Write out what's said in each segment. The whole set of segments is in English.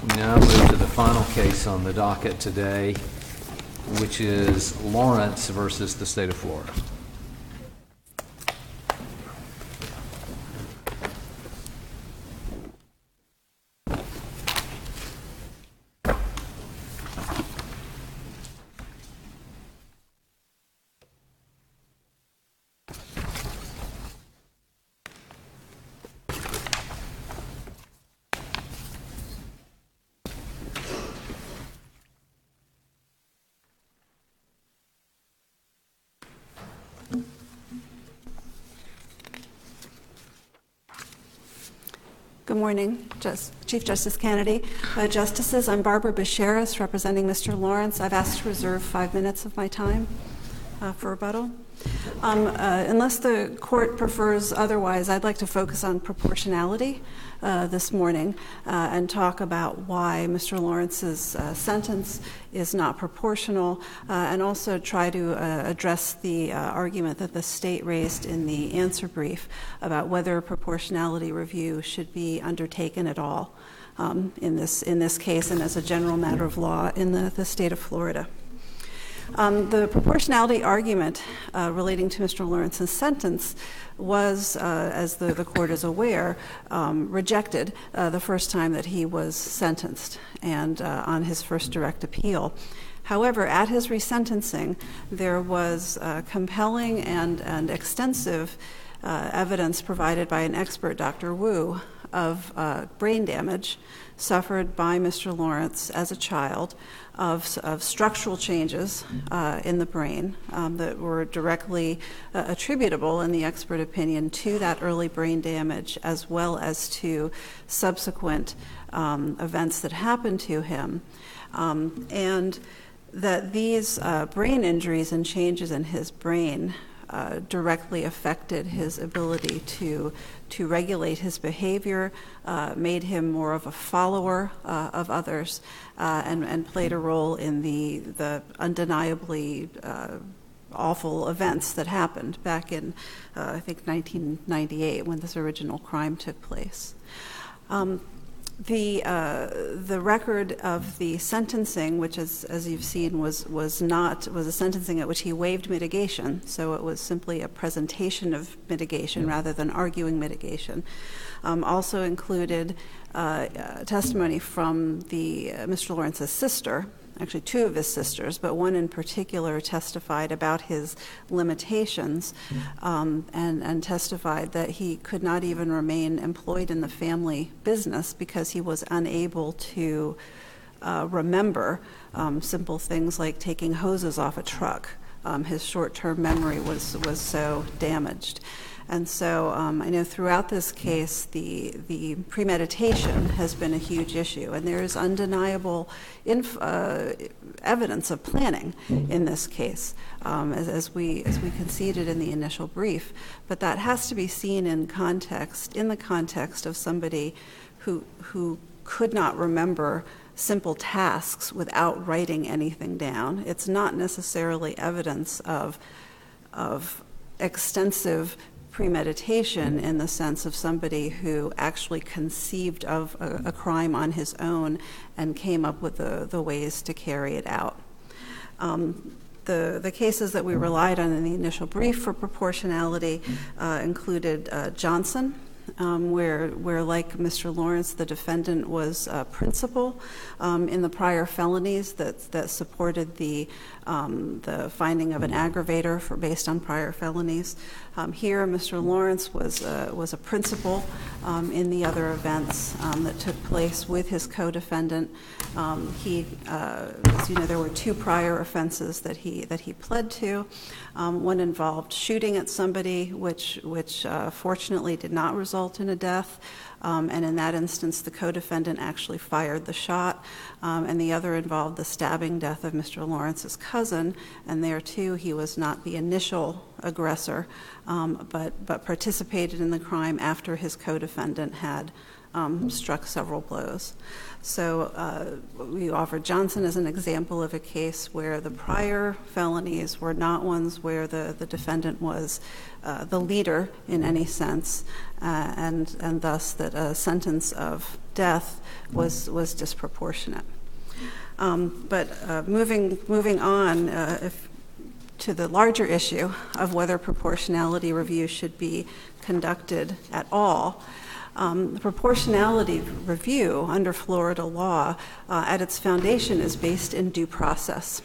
We now move to the final case on the docket today, which is Lawrence versus the state of Florida. Good morning, Just, Chief Justice Canady. Uh, Justices, I'm Barbara Busharis, representing Mr. Lawrence. I've asked to reserve five minutes of my time uh, for rebuttal. Um, uh, unless the court prefers otherwise, I'd like to focus on proportionality uh, this morning uh, and talk about why Mr. Lawrence's uh, sentence is not proportional, uh, and also try to uh, address the argument that the state raised in the answer brief about whether proportionality review should be undertaken at all um, in this in this case and as a general matter of law in the, the state of Florida. Um, the proportionality argument uh, relating to Mr. Lawrence's sentence was, uh, as the, the, court is aware, um, rejected uh, the first time that he was sentenced and uh, on his first direct appeal. However, at his resentencing, there was uh, compelling and, and extensive uh, evidence provided by an expert, Dr. Wu, of brain damage suffered by Mr. Lawrence as a child of, of structural changes uh, in the brain um, that were directly uh, attributable, in the expert opinion, to that early brain damage as well as to subsequent um, events that happened to him. Um, and that these uh, brain injuries and changes in his brain uh, directly affected his ability to to regulate his behavior, uh, made him more of a follower uh, of others, uh, and, and, played a role in the the undeniably uh, awful events that happened back in I think 1998 when this original crime took place. Um, the uh, the record of the sentencing, which is, as you've seen, was was not was a sentencing at which he waived mitigation. So it was simply a presentation of mitigation rather than arguing mitigation. Um, also included uh, uh, testimony from the uh, Mr. Lawrence's sister, actually two of his sisters, but one in particular testified about his limitations um, and, and testified that he could not even remain employed in the family business because he was unable to uh, remember um, simple things like taking hoses off a truck. Um, his short term memory was, was so damaged. And so um, I know throughout this case, the, the premeditation has been a huge issue, and there is undeniable inf- uh, evidence of planning in this case, um, as, as, we, as we conceded in the initial brief. But that has to be seen in context, in the context of somebody who, who could not remember simple tasks without writing anything down. It's not necessarily evidence of, of extensive premeditation in the sense of somebody who actually conceived of a, a crime on his own and came up with the, the ways to carry it out. Um, the, the cases that we relied on in the initial brief for proportionality uh, included uh, Johnson, um, where, where, like Mr. Lawrence, the defendant was a principal um, in the prior felonies that, that supported the, um, the finding of an aggravator for, based on prior felonies. Um, here, Mr. Lawrence was, uh, was a principal um, in the other events um, that took place with his co-defendant. he, uh, as you know, there were two prior offenses that he, that he pled to. one involved shooting at somebody, which, which uh, fortunately did not result in a death. Um, and in that instance, the co defendant actually fired the shot, um, and the other involved the stabbing death of Mr. Lawrence's cousin. And there, too, he was not the initial aggressor, um, but, but participated in the crime after his co defendant had. um, struck several blows. So uh, we offered Johnson as an example of a case where the prior felonies were not ones where the, the defendant was uh, the leader in any sense, uh, and, and thus that a sentence of death was, was disproportionate. Um, but uh, moving, moving on, uh, if, to the larger issue of whether proportionality review should be conducted at all. Um, the proportionality review under Florida law, uh, at its foundation, is based in due process.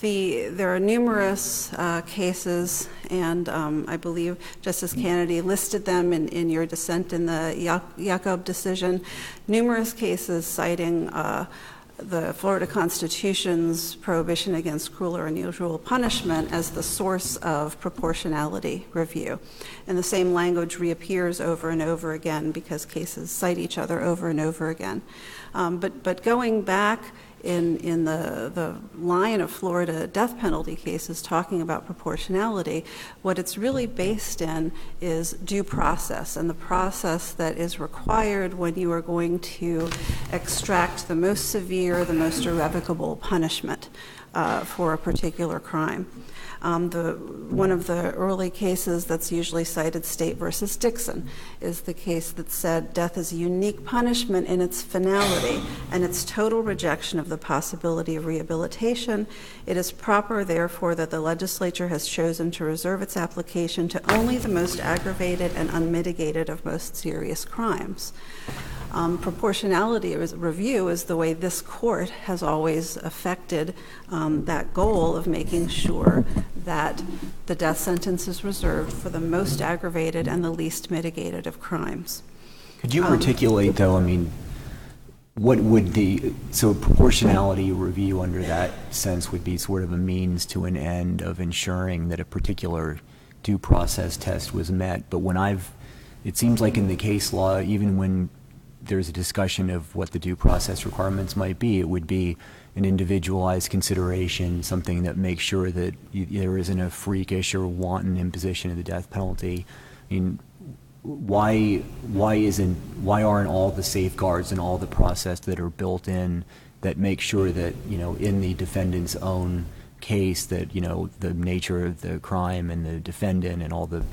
The, there are numerous uh, cases, and um, I believe Justice Canady listed them in, in your dissent in the Jacob decision. Numerous cases citing uh, the Florida Constitution's prohibition against cruel or unusual punishment as the source of proportionality review. And the same language reappears over and over again because cases cite each other over and over again. Um, but, but going back in, in the, the line of Florida death penalty cases talking about proportionality, what it's really based in is due process and the process that is required when you are going to extract the most severe, the most irrevocable punishment uh, for a particular crime. Um, the, one of the early cases that's usually cited, State versus Dixon, is the case that said death is a unique punishment in its finality and its total rejection of the possibility of rehabilitation. It is proper, therefore, that the legislature has chosen to reserve its application to only the most aggravated and unmitigated of most serious crimes. Um, proportionality review is the way this court has always affected um, that goal of making sure that the death sentence is reserved for the most aggravated and the least mitigated of crimes. Could you articulate, though, I mean, what would the, so proportionality review under that sense would be sort of a means to an end of ensuring that a particular due process test was met. But when I've, it seems like in the case law, even when there's a discussion of what the due process requirements might be, it would be an individualized consideration, something that makes sure that you, there isn't a freakish or wanton imposition of the death penalty. I mean, why why isn't why aren't all the safeguards and all the process that are built in that make sure that you know in the defendant's own case that you know the nature of the crime and the defendant and all the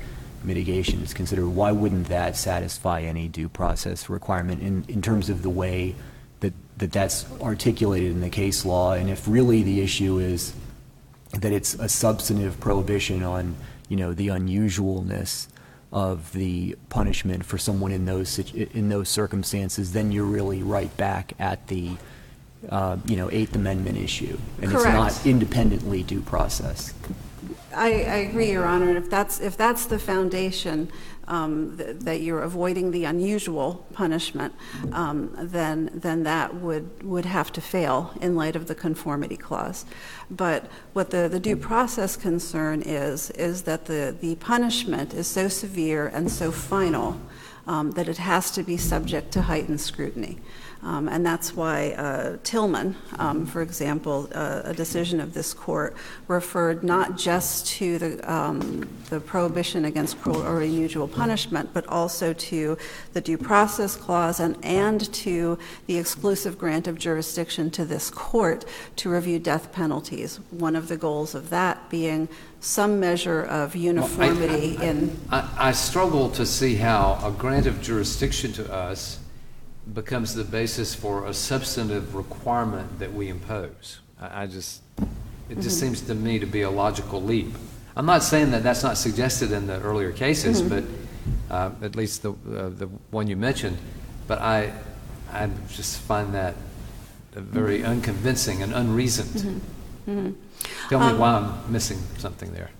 mitigation is considered, why wouldn't that satisfy any due process requirement in, in terms of the way that, that that's articulated in the case law? And if really the issue is that it's a substantive prohibition on, you know, the unusualness of the punishment for someone in those in those circumstances, then you're really right back at the uh, you know Eighth Amendment issue, and Correct. it's not independently due process. I, I agree, Your Honor. And if that's, if that's the foundation, um, th- that you're avoiding the unusual punishment, um, then, then that would, would have to fail in light of the conformity clause. But what the, the due process concern is, is that the, the punishment is so severe and so final um, that it has to be subject to heightened scrutiny. Um, and that's why uh, Tillman, um, for example, uh, a decision of this court referred not just to the, um, the prohibition against cruel or unusual punishment, but also to the due process clause and, and to the exclusive grant of jurisdiction to this court to review death penalties. One of the goals of that being some measure of uniformity well, I, in. I, I struggle to see how a grant of jurisdiction to us becomes the basis for a substantive requirement that we impose. I, I just, it just mm-hmm. seems to me to be a logical leap. I'm not saying that that's not suggested in the earlier cases, mm-hmm. but uh, at least the uh, the one you mentioned. But I, I just find that very mm-hmm. unconvincing and unreasoned. Mm-hmm. mm-hmm. Tell me um, why I'm missing something there.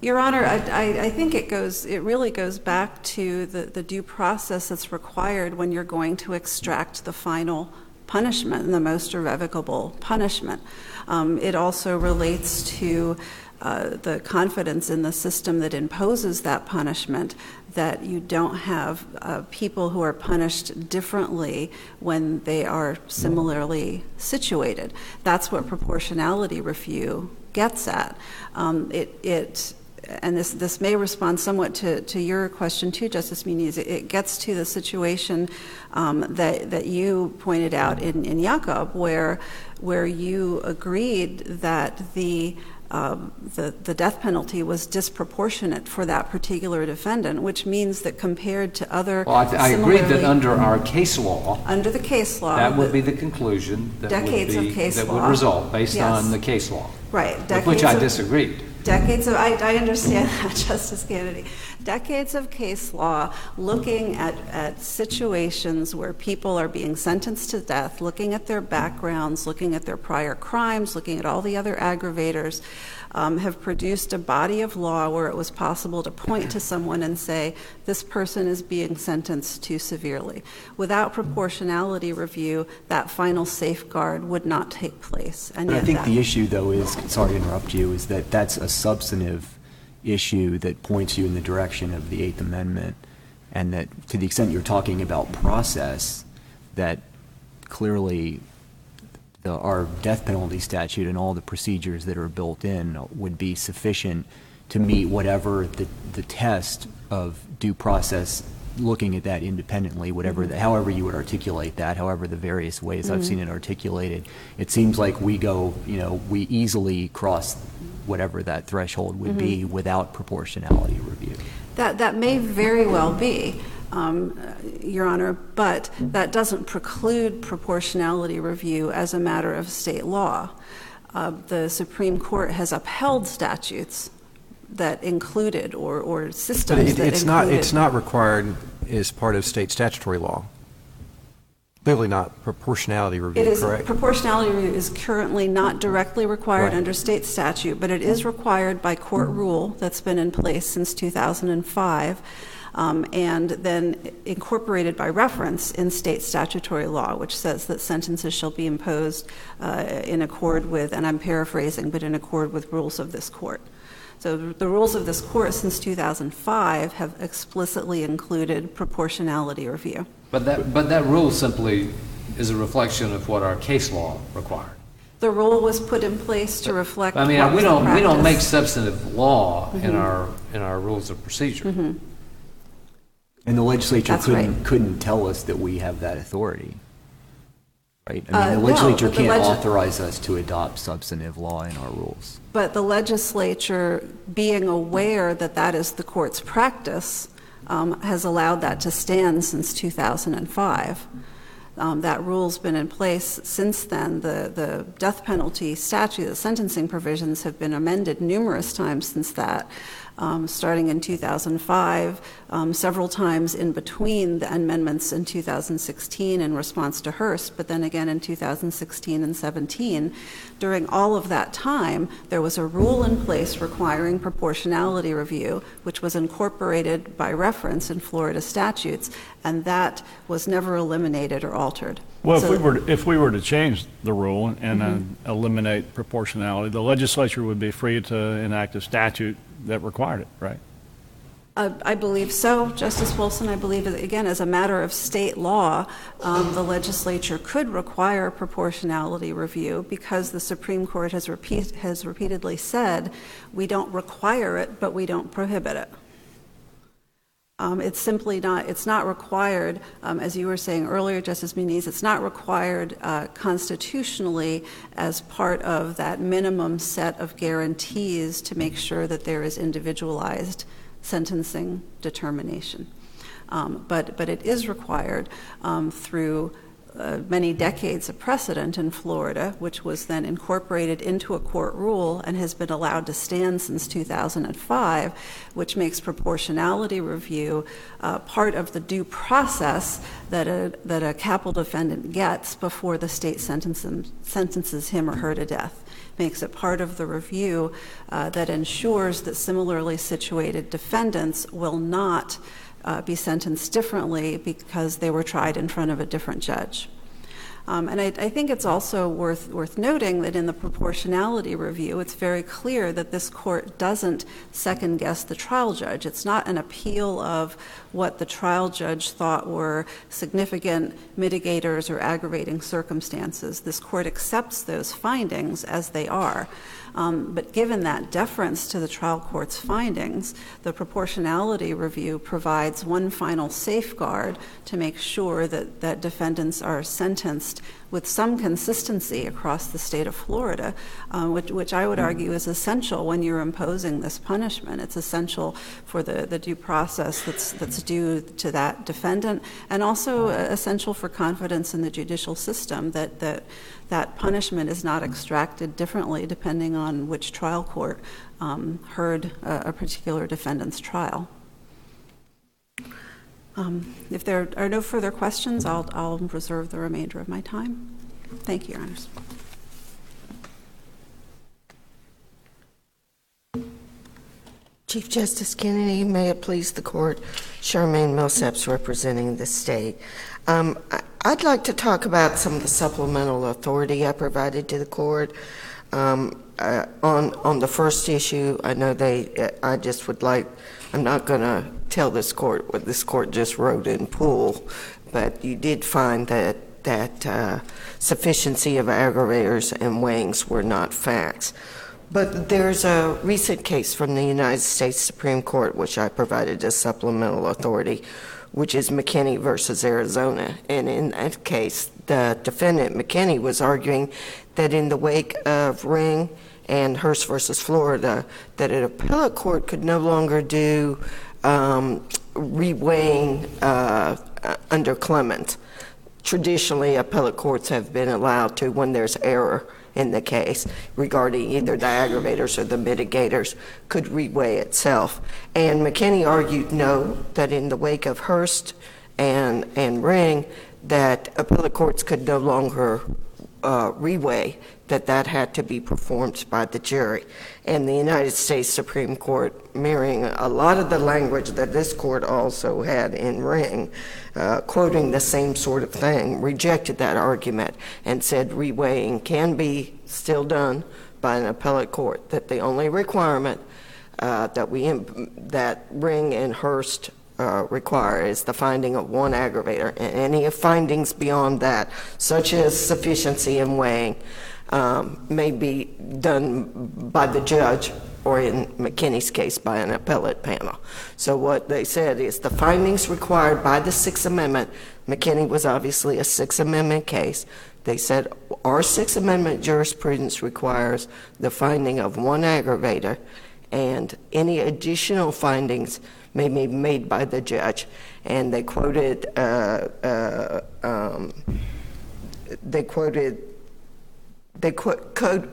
Your Honor, I, I, I, think it goes. It really goes back to the, the due process that's required when you're going to extract the final punishment and the most irrevocable punishment. Um, it also relates to uh, the confidence in the system that imposes that punishment. That you don't have uh, people who are punished differently when they are similarly situated. That's what proportionality review gets at. Um, it, it and this, this may respond somewhat to, to your question too, Justice Muniz, it- gets to the situation um, that, that you pointed out in, in Jakob, where, where you agreed that the, um, the, the death penalty was disproportionate for that particular defendant, which means that compared to other Well, I, I agree that under our case law, Under the case law. that would be the conclusion that would Decades of be, case that law. would result based Yes. on the case law. Right. Decades With which I decades of- disagreed. Decades of, I, I understand that, Justice Canady. Decades of case law looking at, at situations where people are being sentenced to death, looking at their backgrounds, looking at their prior crimes, looking at all the other aggravators, um, have produced a body of law where it was possible to point to someone and say, this person is being sentenced too severely. Without proportionality review, that final safeguard would not take place. And I think the issue, though, is, sorry to interrupt you, is that that's a substantive issue that points you in the direction of the Eighth Amendment, and that to the extent you're talking about process, that clearly the, our death penalty statute and all the procedures that are built in would be sufficient to meet whatever the, the test of due process, looking at that independently, whatever, the- mm-hmm. however you would articulate that, however the various ways I've mm-hmm. seen it articulated. It seems like we go, you know, we easily cross whatever that threshold would be mm-hmm. without proportionality review. That, that may very well be, um, Your Honor, but that doesn't preclude proportionality review as a matter of state law. Uh, The Supreme Court has upheld statutes that included, or, or systems it- that included. it's not, it's not required as part of state statutory law. Clearly not proportionality review, is, correct? proportionality review is currently not directly required Right. under state statute, but it is required by court rule that's been in place since 2005, um, and then incorporated by reference in state statutory law, which says that sentences shall be imposed uh, in accord with, and I'm paraphrasing, but in accord with rules of this court. So the rules of this court since 2005 have explicitly included proportionality review. But that, but that rule simply is a reflection of what our case law required. The rule was put in place to reflect. I mean, we don't, we don't make substantive law Mm-hmm. in our, in our rules of procedure. And the legislature That's couldn't, right. couldn't tell us that we have that authority, right? I Uh, mean, the no, legislature the can't legis- authorize us to adopt substantive law in our rules. But the legislature, being aware that that is the court's practice, um, has allowed that to stand since 2005. Um, That rule's been in place since then. The, the death penalty statute, the sentencing provisions have been amended numerous times since that, um, starting in 2005, um, several times in between the amendments in 2016 in response to Hurst, but then again in 2016 and 17. During all of that time, there was a rule in place requiring proportionality review, which was incorporated by reference in Florida statutes, and that was never eliminated or altered. Well, if we were, if we were to change the rule and uh, eliminate proportionality, the legislature would be free to enact a statute that required it, right? I believe so, Justice Wilson. I believe, again, as a matter of state law, um, the legislature could require proportionality review because the Supreme Court has repeat, has repeatedly said, we don't require it, but we don't prohibit it. Um, It's simply not, it's not required, um, as you were saying earlier, Justice Muniz, it's not required uh, constitutionally as part of that minimum set of guarantees to make sure that there is individualized sentencing determination. Um, But, but it is required um, through uh, many decades of precedent in Florida, which was then incorporated into a court rule and has been allowed to stand since 2005, which makes proportionality review uh, part of the due process that a, that a capital defendant gets before the state sentences, sentences him or her to death. Makes it part of the review uh, that ensures that similarly situated defendants will not uh, be sentenced differently because they were tried in front of a different judge. Um, And I, I think it's also worth, worth noting that in the proportionality review, it's very clear that this court doesn't second-guess the trial judge. It's not an appeal of what the trial judge thought were significant mitigators or aggravating circumstances. This court accepts those findings as they are. Um, But given that deference to the trial court's findings, the proportionality review provides one final safeguard to make sure that, that defendants are sentenced with some consistency across the state of Florida, uh, which, which I would argue is essential when you're imposing this punishment. It's essential for the, the due process that's, that's due to that defendant, and also uh, essential for confidence in the judicial system that, that that punishment is not extracted differently depending on which trial court um, heard a, a particular defendant's trial. Um, If there are no further questions, I'll, I'll reserve the remainder of my time. Thank you, Your Honors. Chief Justice Canady, may it please the court, Charmaine Millsaps representing the state. Um, I'd like to talk about some of the supplemental authority I provided to the court. Um, uh, on on the first issue, I know they. I just would like. I'm not going to tell this court what this court just wrote in Poole, but you did find that that uh, sufficiency of aggravators and weighings were not facts. But there's a recent case from the United States Supreme Court, which I provided as supplemental authority, which is McKinney versus Arizona. And in that case, the defendant, McKinney, was arguing that in the wake of Ring and Hurst versus Florida, that an appellate court could no longer do um, reweighing uh, under Clemons. Traditionally, appellate courts have been allowed to when there's error in the case regarding either the aggravators or the mitigators could reweigh itself. And McKinney argued no, that in the wake of Hurst and, and Ring, that appellate courts could no longer uh, reweigh, that that had to be performed by the jury. And the United States Supreme Court, mirroring a lot of the language that this court also had in Ring, uh, quoting the same sort of thing, rejected that argument and said reweighing can be still done by an appellate court, that the only requirement uh, that we, that Ring and Hurst uh, require is the finding of one aggravator. And any findings beyond that, such as sufficiency in weighing, um, may be done by the judge or in McKinney's case by an appellate panel. So what they said is the findings required by the Sixth Amendment, McKinney was obviously a Sixth Amendment case. They said our Sixth Amendment jurisprudence requires the finding of one aggravator and any additional findings may be made by the judge. And they quoted, uh, uh, um, they quoted they qu- qu-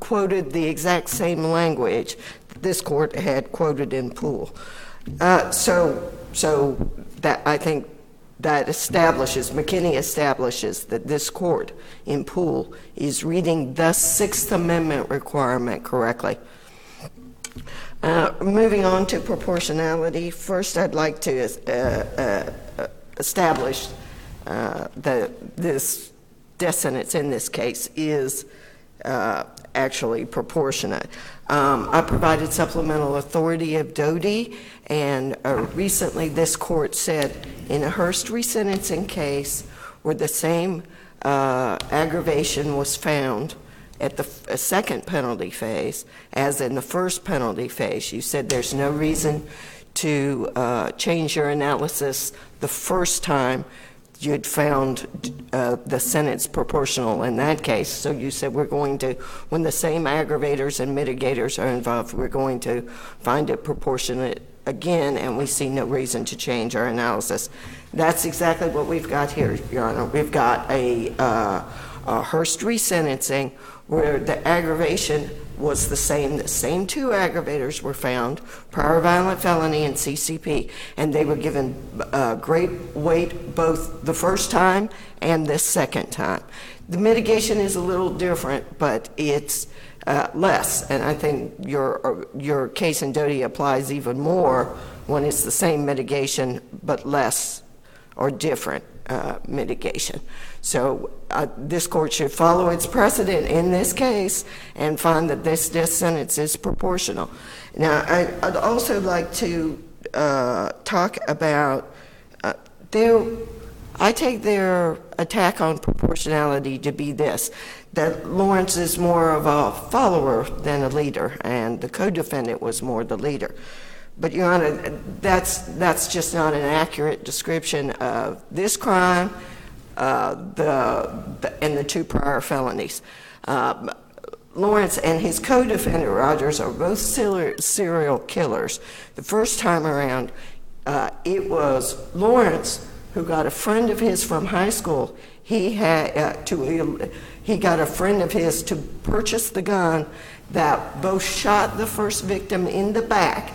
quoted the exact same language that this court had quoted in Poole. Uh, so, so that I think that establishes, McKinney establishes that this court in Poole is reading the Sixth Amendment requirement correctly. Uh, moving on to proportionality, first I'd like to uh, uh, establish uh, that this sentence in this case is uh, actually proportionate. Um, I provided supplemental authority of Doty, and uh, recently this court said in a Hurst resentencing case where the same uh, aggravation was found at the uh, second penalty phase as in the first penalty phase, you said there's no reason to uh, change your analysis the first time you'd found uh, the sentence proportional in that case. So you said we're going to, when the same aggravators and mitigators are involved, we're going to find it proportionate again, and we see no reason to change our analysis. That's exactly what we've got here, Your Honor. We've got a, uh, a Hurst resentencing where the aggravation was the same. The same two aggravators were found prior violent felony and CCP, and they were given uh, great weight both the first time and the second time. The mitigation is a little different, but it's uh, less, and I think your your case in Doty applies even more when it's the same mitigation but less or different uh, mitigation. So uh, this court should follow its precedent in this case and find that this death sentence is proportional. Now, I, I'd also like to uh, talk about uh. I take their attack on proportionality to be this that Lawrence is more of a follower than a leader, and the co defendant was more the leader. But, Your Honor, that's, that's just not an accurate description of this crime uh, the, the, and the two prior felonies. Um, Lawrence and his co defendant Rogers are both serial, killers. The first time around, uh, it was Lawrence who got a friend of his from high school. He had uh, to he got a friend of his to purchase the gun that both shot the first victim in the back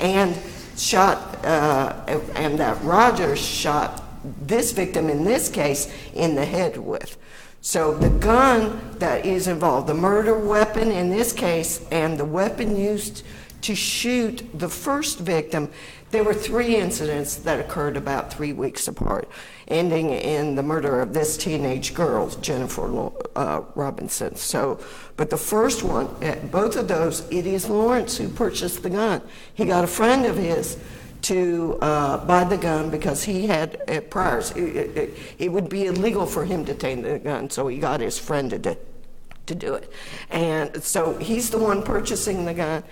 and shot uh, and that Rogers shot this victim in this case in the head with. So the gun that is involved, the murder weapon in this case, and the weapon used to shoot the first victim, there were three incidents that occurred about three weeks apart, ending in the murder of this teenage girl, Jennifer uh, Robinson. So, but the first one, both of those, it is Lawrence who purchased the gun. He got a friend of his to uh, buy the gun because he had uh, priors. It, it, it, would be illegal for him to take the gun, so he got his friend to do, to do it. And so he's the one purchasing the gun.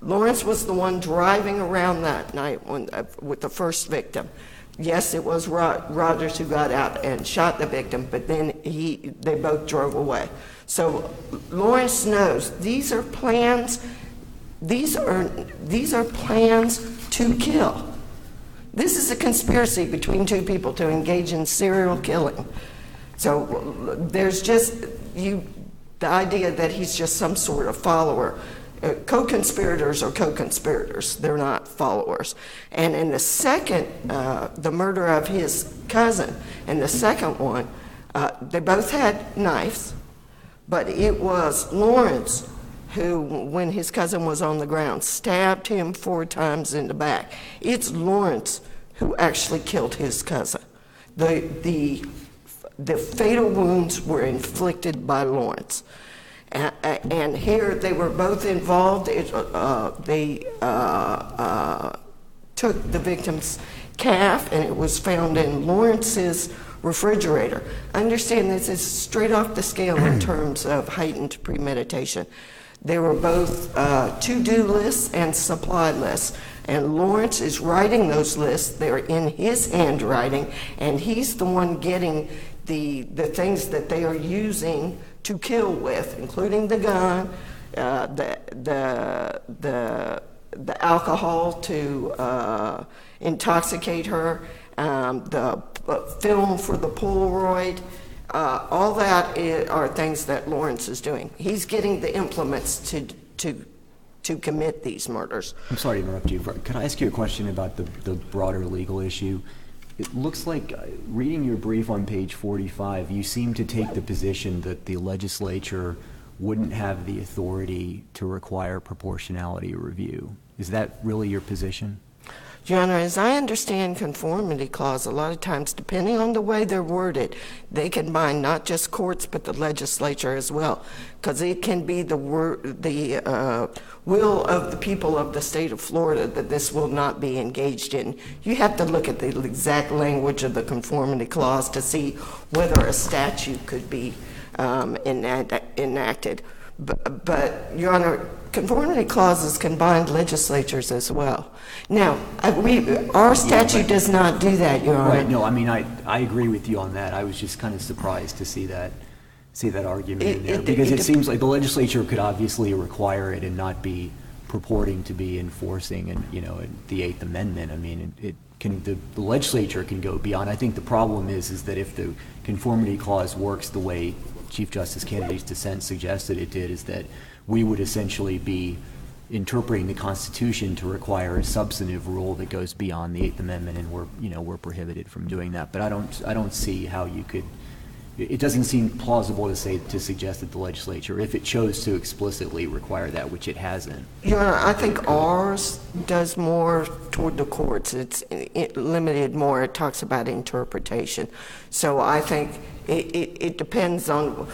Lawrence was the one driving around that night when, uh, with the first victim. Yes, it was Rogers who got out and shot the victim, but then he, they both drove away. So Lawrence knows these are plans. These are these are plans to kill. This is a conspiracy between two people to engage in serial killing. So there's just you the idea that he's just some sort of follower. Uh, co-conspirators are co-conspirators; they're not followers. And in the second, uh, the murder of his cousin, and the second one, uh, they both had knives, but it was Lawrence who, when his cousin was on the ground, stabbed him four times in the back. It's Lawrence who actually killed his cousin. The, the, the fatal wounds were inflicted by Lawrence. And, here they were both involved. It, uh, they uh, uh, took the victim's calf, and it was found in Lawrence's refrigerator. Understand this is straight off the scale in terms of heightened premeditation. They were both uh, to-do lists and supply lists. And Lawrence is writing those lists. They're in his handwriting, and he's the one getting the, the things that they are using to kill with, including the gun, uh, the, the, the, the alcohol to uh, intoxicate her, um, the uh, film for the Polaroid. Uh, all that is, are things that Lawrence is doing. He's getting the implements to, to, to commit these murders. I'm sorry to interrupt you. Could I ask you a question about the, the broader legal issue? It looks like, uh, reading your brief on page 45, you seem to take the position that the legislature wouldn't have the authority to require proportionality review. Is that really your position? Your Honor, as I understand conformity clause, a lot of times, depending on the way they're worded, they can bind not just courts but the legislature as well, because it can be the word, the uh, will of the people of the state of Florida that this will not be engaged in. You have to look at the exact language of the conformity clause to see whether a statute could be um, enacted. But, but, Your Honor, conformity clauses can bind legislatures as well. Now, we, our statute does not do that, Your Honor. Right, no, I mean, I, I agree with you on that. I was just kind of surprised to see that, see that argument It- in there. it- Because it it seems like the legislature could obviously require it and not be purporting to be enforcing and, you know, the Eighth Amendment. I mean, it it can, the the legislature can go beyond. I think the problem is, is that if the conformity clause works the way Chief Justice Canady's dissent suggested it did, is that we would essentially be interpreting the Constitution to require a substantive rule that goes beyond the Eighth Amendment, and we're, you know, we're prohibited from doing that. But I don't, I don't see how you could it doesn't seem plausible to say, to suggest that the legislature, if it chose to explicitly require that, which it hasn't, Your Honor, I think ours does more toward the courts. It's it limited more, it talks about interpretation. So I think it, it, it depends on,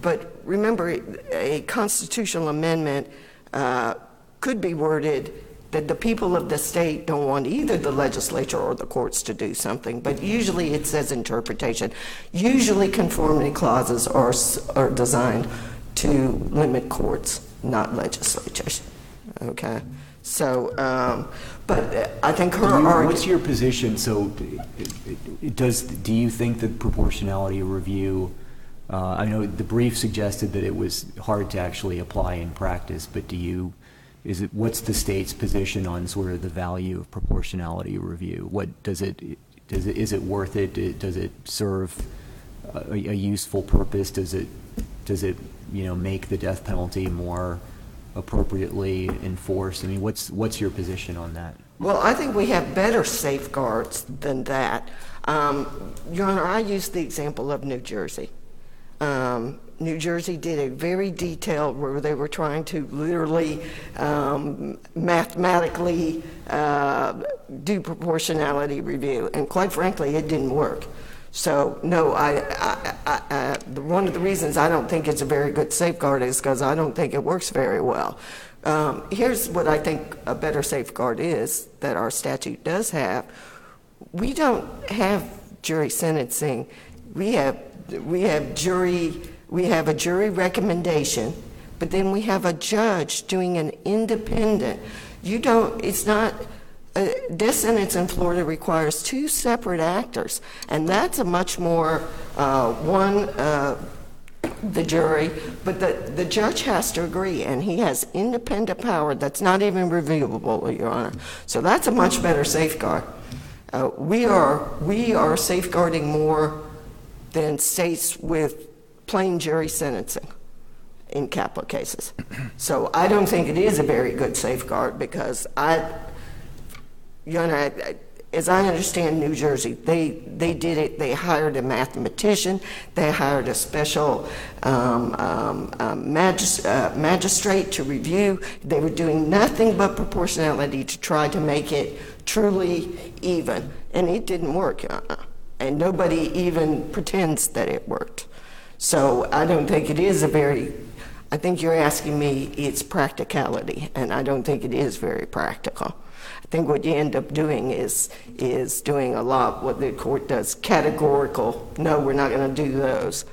but remember, a constitutional amendment uh, could be worded that the people of the state don't want either the legislature or the courts to do something, but usually it says interpretation. Usually conformity clauses are, are designed to limit courts, not legislatures. Okay? So, um, but I think her you- argument. What's your position, so, it- it- does, do you think that proportionality review, uh, I know the brief suggested that it was hard to actually apply in practice, but do you, is it, what's the state's position on sort of the value of proportionality review? What, does it, does it, is it worth it? Does it serve a, a useful purpose? Does it, does it, you know, make the death penalty more appropriately enforced? I mean, what's, what's your position on that? Well, I think we have better safeguards than that. Um, Your Honor, I use the example of New Jersey. Um, New Jersey did a very detailed, where they were trying to literally um, mathematically uh, do proportionality review, and quite frankly, it didn't work. So, no, I, I, I, I, one of the reasons I don't think it's a very good safeguard is because I don't think it works very well. Um, here's what I think a better safeguard is that our statute does have. We don't have jury sentencing. We have, we have jury, we have a jury recommendation, but then we have a judge doing an independent. You don't, it's not, uh, death sentence in Florida requires two separate actors, and that's a much more, uh, one, uh, the jury, but the, the judge has to agree, and he has independent power that's not even reviewable, Your Honor. So that's a much better safeguard. Uh, we are, we are safeguarding more than states with plain jury sentencing in capital cases. So I don't think it is a very good safeguard because I, Your Honor, I- I- as I understand New Jersey, they, they did it, they hired a mathematician, they hired a special um, um, um, magis- uh, magistrate to review. They were doing nothing but proportionality to try to make it truly even, and it didn't work, Honor. And nobody even pretends that it worked. So I don't think it is a very, I think you're asking me its practicality, and I don't think it is very practical. I think what you end up doing is, is doing a lot what the court does, categorical, no, we're not going to do those.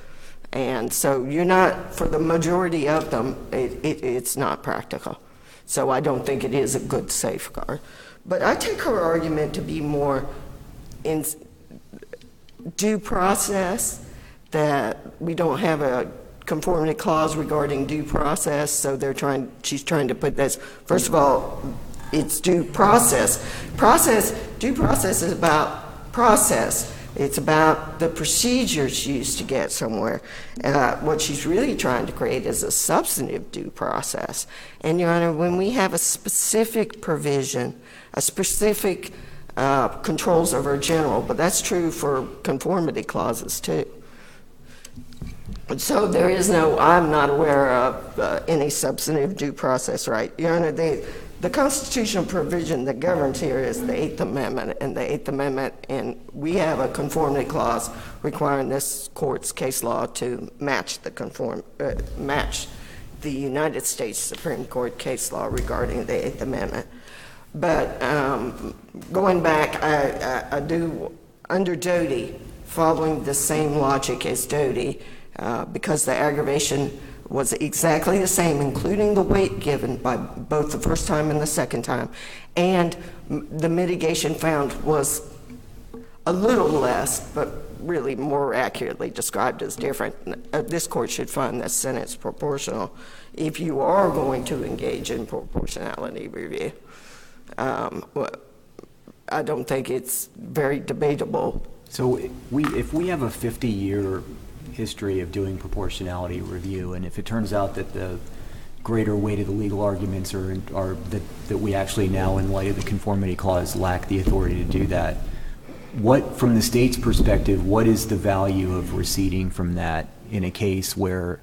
And so you're not, for the majority of them, it, it, it's not practical. So I don't think it is a good safeguard. But I take her argument to be more in due process, that we don't have a conformity clause regarding due process, so they're trying, she's trying to put this, first of all, it's due process. Process, due process is about process. It's about the procedures used to get somewhere. Uh, what she's really trying to create is a substantive due process. And, Your Honor, when we have a specific provision, a specific uh, controls over general, but that's true for conformity clauses too. So there is no, I'm not aware of uh, any substantive due process right. Your Honor, the, the constitutional provision that governs here is the Eighth Amendment, and the Eighth Amendment, and we have a conformity clause requiring this court's case law to match the conform, uh, match the United States Supreme Court case law regarding the Eighth Amendment. But um, going back, I, I, I do, under Doty, following the same logic as Doty, uh, because the aggravation was exactly the same, including the weight given by both the first time and the second time, and the mitigation found was a little less, but really more accurately described as different. Uh, This court should find that sentence proportional if you are going to engage in proportionality review. Um, I don't think it's very debatable. So we, if we have a 50-year history of doing proportionality review, and if it turns out that the greater weight of the legal arguments are, are that, that we actually now, in light of the conformity clause, lack the authority to do that, what, from the state's perspective, what is the value of receding from that in a case where,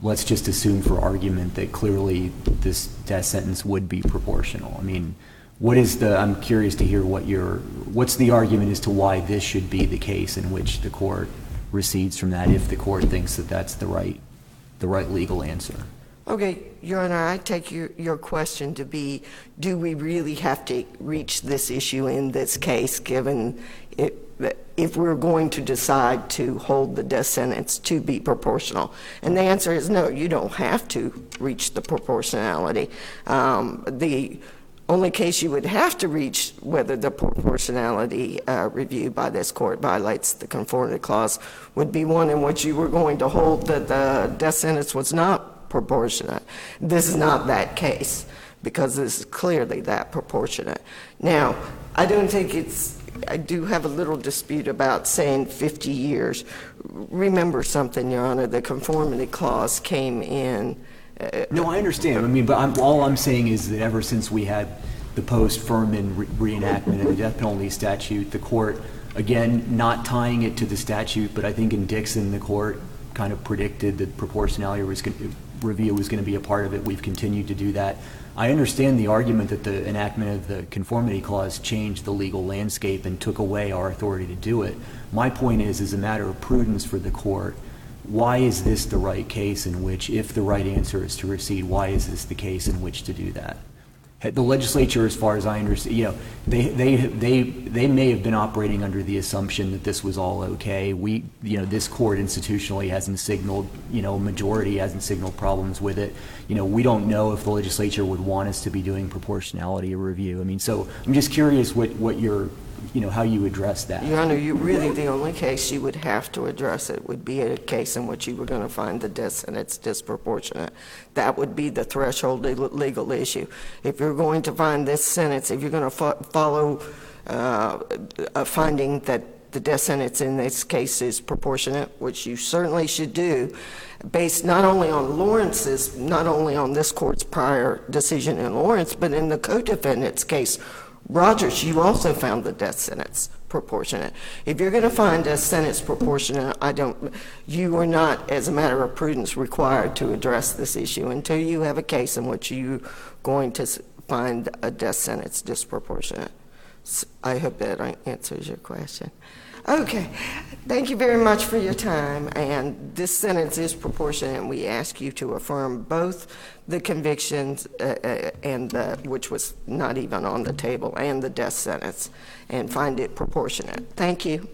let's just assume for argument that clearly this death sentence would be proportional? I mean, what is the, I'm curious to hear what your, what's the argument as to why this should be the case in which the court recedes from that if the court thinks that that's the right, the right legal answer? Okay, Your Honor, I take your, your question to be, do we really have to reach this issue in this case, given it, if we're going to decide to hold the death sentence to be proportional? And the answer is no, you don't have to reach the proportionality. Um, the only case you would have to reach whether the proportionality uh, review by this court violates the conformity clause would be one in which you were going to hold that the death sentence was not proportionate. This is not that case because this is clearly that proportionate. Now, I don't think it's, I do have a little dispute about saying 50 years. Remember something, Your Honor, the conformity clause came in. No, I understand. I mean, but I'm, all I'm saying is that ever since we had the post-Furman re- reenactment of the death penalty statute, the court, again, not tying it to the statute, but I think in Dixon, the court kind of predicted that proportionality was going review was going to be a part of it. We've continued to do that. I understand the argument that the enactment of the conformity clause changed the legal landscape and took away our authority to do it. My point is, as a matter of prudence for the court, why is this the right case in which, if the right answer is to recede, why is this the case in which to do that? The legislature, as far as I understand, you know, they, they, they, they may have been operating under the assumption that this was all okay. We, you know, this court institutionally hasn't signaled, you know, majority hasn't signaled problems with it. You know, we don't know if the legislature would want us to be doing proportionality review. I mean, so I'm just curious what, what your, you know, how you address that. Your Honor, you really, the only case you would have to address it would be a case in which you were going to find the death sentence disproportionate. That would be the threshold legal- issue. If you're going to find this sentence, if you're going to fo- follow uh, a finding that the death sentence in this case is proportionate, which you certainly should do, based not only on Lawrence's, not only on this court's prior decision in Lawrence, but in the co-defendant's case, Rogers, you also found the death sentence proportionate. If you're going to find a sentence proportionate, I don't, you are not, as a matter of prudence, required to address this issue until you have a case in which you're going to find a death sentence disproportionate. I hope that answers your question. Okay, thank you very much for your time, and this sentence is proportionate, we ask you to affirm both the convictions uh, uh, and the, which was not even on the table, and the death sentence, and find it proportionate. Thank you.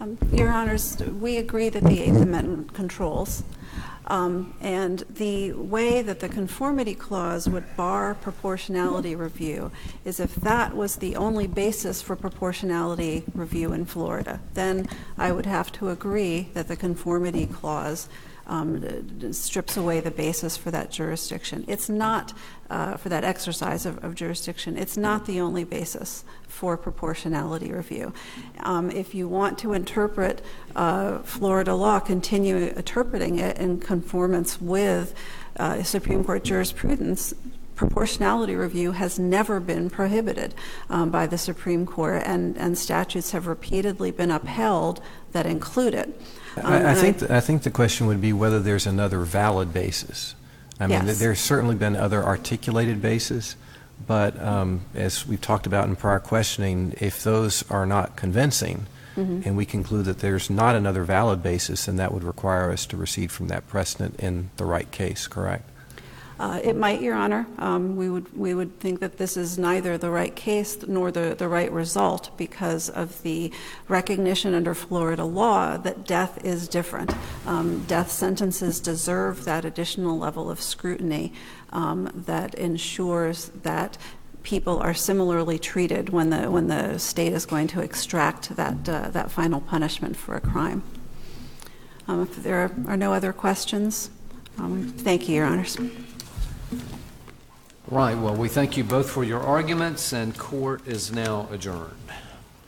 Um, Your Honors, we agree that the Eighth Amendment controls. Um, And the way that the conformity clause would bar proportionality review is if that was the only basis for proportionality review in Florida, then I would have to agree that the conformity clause um, strips away the basis for that jurisdiction. It's not, uh, for that exercise of of jurisdiction, it's not the only basis for proportionality review. Um, If you want to interpret uh, Florida law, continue interpreting it in conformance with uh, Supreme Court jurisprudence, proportionality review has never been prohibited um, by the Supreme Court, and and statutes have repeatedly been upheld that include it. Um, I, I and think, th- I think the question would be whether there's another valid basis. I mean, Yes. there's certainly been other articulated bases, but um, as we've talked about in prior questioning, if those are not convincing, Mm-hmm. and we conclude that there's not another valid basis, then that would require us to recede from that precedent in the right case, correct? Uh, It might, Your Honor. Um, We would, we would think that this is neither the right case nor the, the right result because of the recognition under Florida law that death is different. Um, Death sentences deserve that additional level of scrutiny um, that ensures that people are similarly treated when the, when the state is going to extract that, uh, that final punishment for a crime. Um, If there are- no other questions, um, thank you, Your Honors. Right, well, we thank you both for your arguments, and court is now adjourned.